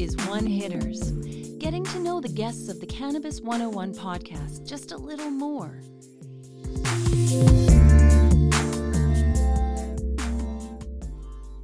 This is One Hitters, getting to know the guests of the Cannabis 101 podcast just a little more.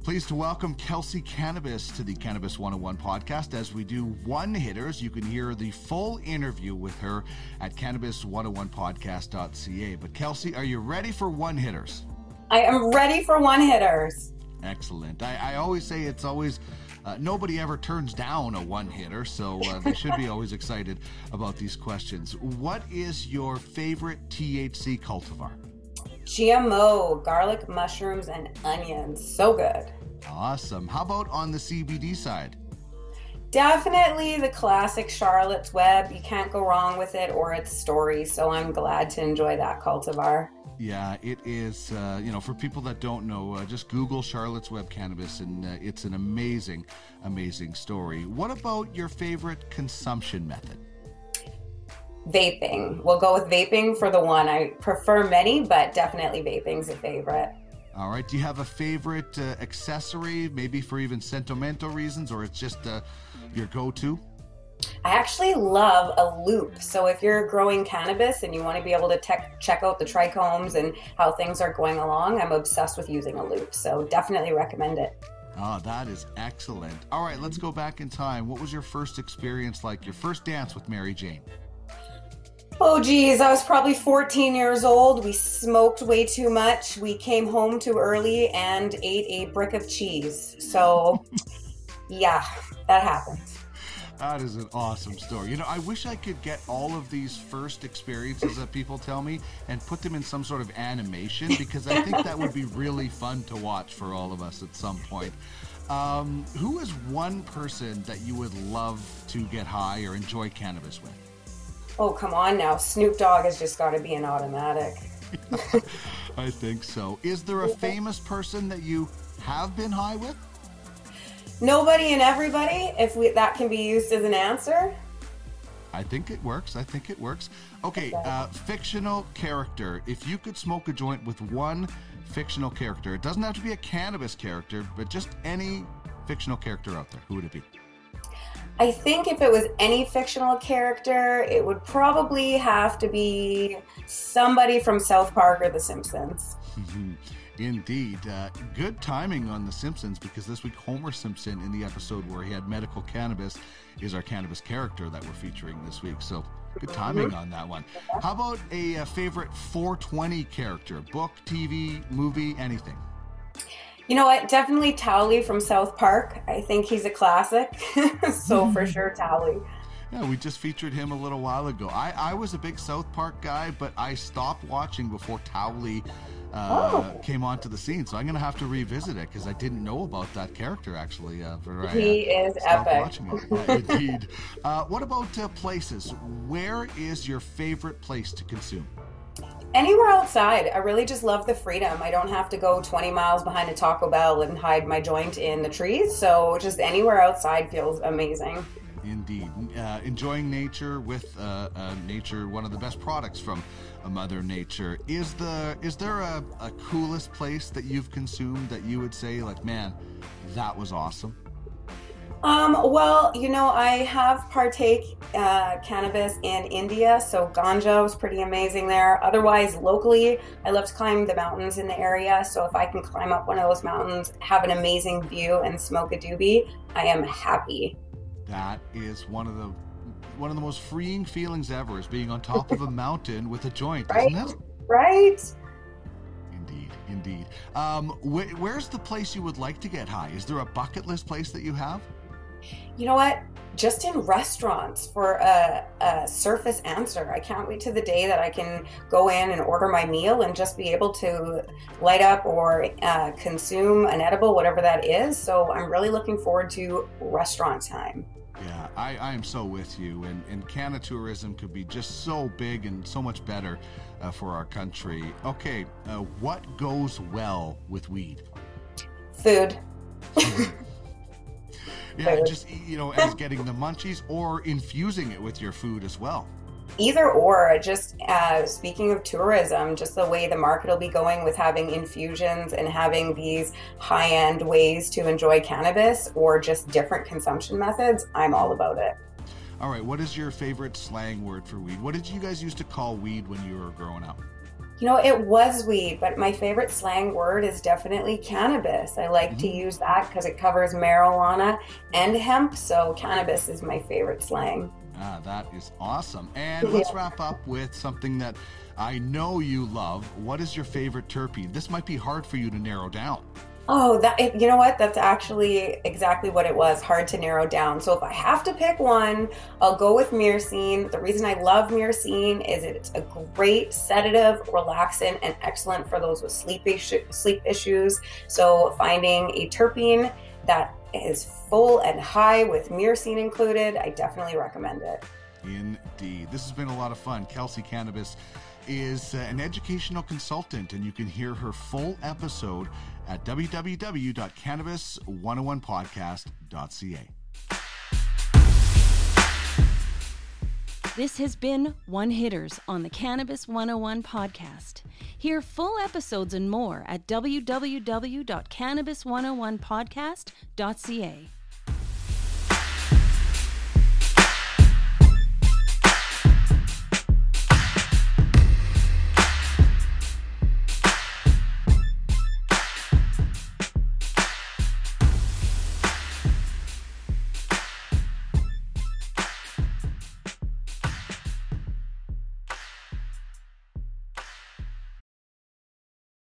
Pleased to welcome Kelsey Cannabis to the Cannabis 101 podcast. As we do one hitters, you can hear the full interview with her at cannabis101podcast.ca. But Kelsey, are you ready for one hitters? I am ready for one hitters. Excellent. I, I always say it's always uh, nobody ever turns down a one hitter, so uh, they should be always excited about these questions. What is your favorite THC cultivar? GMO, garlic, mushrooms, and onions. So good. Awesome. How about on the CBD side? Definitely the classic Charlotte's Web. You can't go wrong with it or its story. So I'm glad to enjoy that cultivar. Yeah, it is. Uh, you know, for people that don't know, uh, just Google Charlotte's Web Cannabis, and uh, it's an amazing, amazing story. What about your favorite consumption method? Vaping. We'll go with vaping for the one. I prefer many, but definitely vaping's a favorite. All right. Do you have a favorite uh, accessory, maybe for even sentimental reasons, or it's just uh, your go-to? I actually love a loupe. So if you're growing cannabis and you want to be able to te- check out the trichomes and how things are going along, I'm obsessed with using a loupe. So definitely recommend it. Oh, that is excellent. All right, let's go back in time. What was your first experience like? Your first dance with Mary Jane? Oh, geez, I was probably 14 years old. We smoked way too much. We came home too early and ate a brick of cheese. So, yeah, that happened. That is an awesome story. You know, I wish I could get all of these first experiences that people tell me and put them in some sort of animation because I think that would be really fun to watch for all of us at some point. Um, who is one person that you would love to get high or enjoy cannabis with? Oh, come on now. Snoop Dogg has just got to be an automatic. I think so. Is there a famous person that you have been high with? Nobody and everybody, if we, that can be used as an answer. I think it works. I think it works. Okay, uh, fictional character. If you could smoke a joint with one fictional character, it doesn't have to be a cannabis character, but just any fictional character out there, who would it be? I think if it was any fictional character, it would probably have to be somebody from South Park or The Simpsons. Indeed. Uh, good timing on The Simpsons because this week Homer Simpson, in the episode where he had medical cannabis, is our cannabis character that we're featuring this week. So good timing on that one. How about a, a favorite 420 character? Book, TV, movie, anything? You know what? Definitely Towelie from South Park. I think he's a classic. so for sure, Towelie. Yeah, we just featured him a little while ago. I, I was a big South Park guy, but I stopped watching before Towelie uh, Oh. came onto the scene. So I'm going to have to revisit it because I didn't know about that character actually. Uh, for, I, He uh, is epic. Yeah, indeed. Uh, what about uh, places? Where is your favorite place to consume? Anywhere outside. I really just love the freedom. I don't have to go 20 miles behind a Taco Bell and hide my joint in the trees. So just anywhere outside feels amazing. Indeed. Uh, enjoying nature with uh, uh, nature, one of the best products from uh, Mother Nature. Is the is there a, a coolest place that you've consumed that you would say like, man, that was awesome? Um, well, you know, I have partake uh, cannabis in India, so ganja was pretty amazing there. Otherwise, locally, I love to climb the mountains in the area. So if I can climb up one of those mountains, have an amazing view, and smoke a doobie, I am happy. That is one of the one of the most freeing feelings ever is being on top of a mountain with a joint, Right? isn't it? Right? Indeed, indeed. Um, wh- where's the place you would like to get high? Is there a bucket list place that you have? You know what? Just in restaurants for a, a surface answer. I can't wait to the day that I can go in and order my meal and just be able to light up or uh, consume an edible, whatever that is. So I'm really looking forward to restaurant time. Yeah, I, I am so with you. And, and Canna tourism could be just so big and so much better uh, for our country. Okay, uh, what goes well with weed? Food. Yeah, just, you know, as getting the munchies or infusing it with your food as well. Either or, just uh, speaking of tourism, just the way the market will be going with having infusions and having these high end ways to enjoy cannabis or just different consumption methods, I'm all about it. All right, what is your favorite slang word for weed? What did you guys used to call weed when you were growing up? You know, it was weed, but my favorite slang word is definitely cannabis. I like mm-hmm. to use that because it covers marijuana and hemp, so cannabis is my favorite slang. Ah, that is awesome. And let's wrap up with something that I know you love. What is your favorite terpene? This might be hard for you to narrow down. Oh, that you know what? That's actually exactly what it was. Hard to narrow down. So if I have to pick one, I'll go with myrcene. The reason I love myrcene is it's a great sedative, relaxant, and excellent for those with sleep sleep issues. So finding a terpene that is full and high with myrcene included, I definitely recommend it. Indeed. This has been a lot of fun. Kelsey Cannabis is uh, an educational consultant, and you can hear her full episode at www.cannabis101podcast.ca. This has been One Hitters on the Cannabis 101 podcast. Hear full episodes and more at www.cannabis101podcast.ca.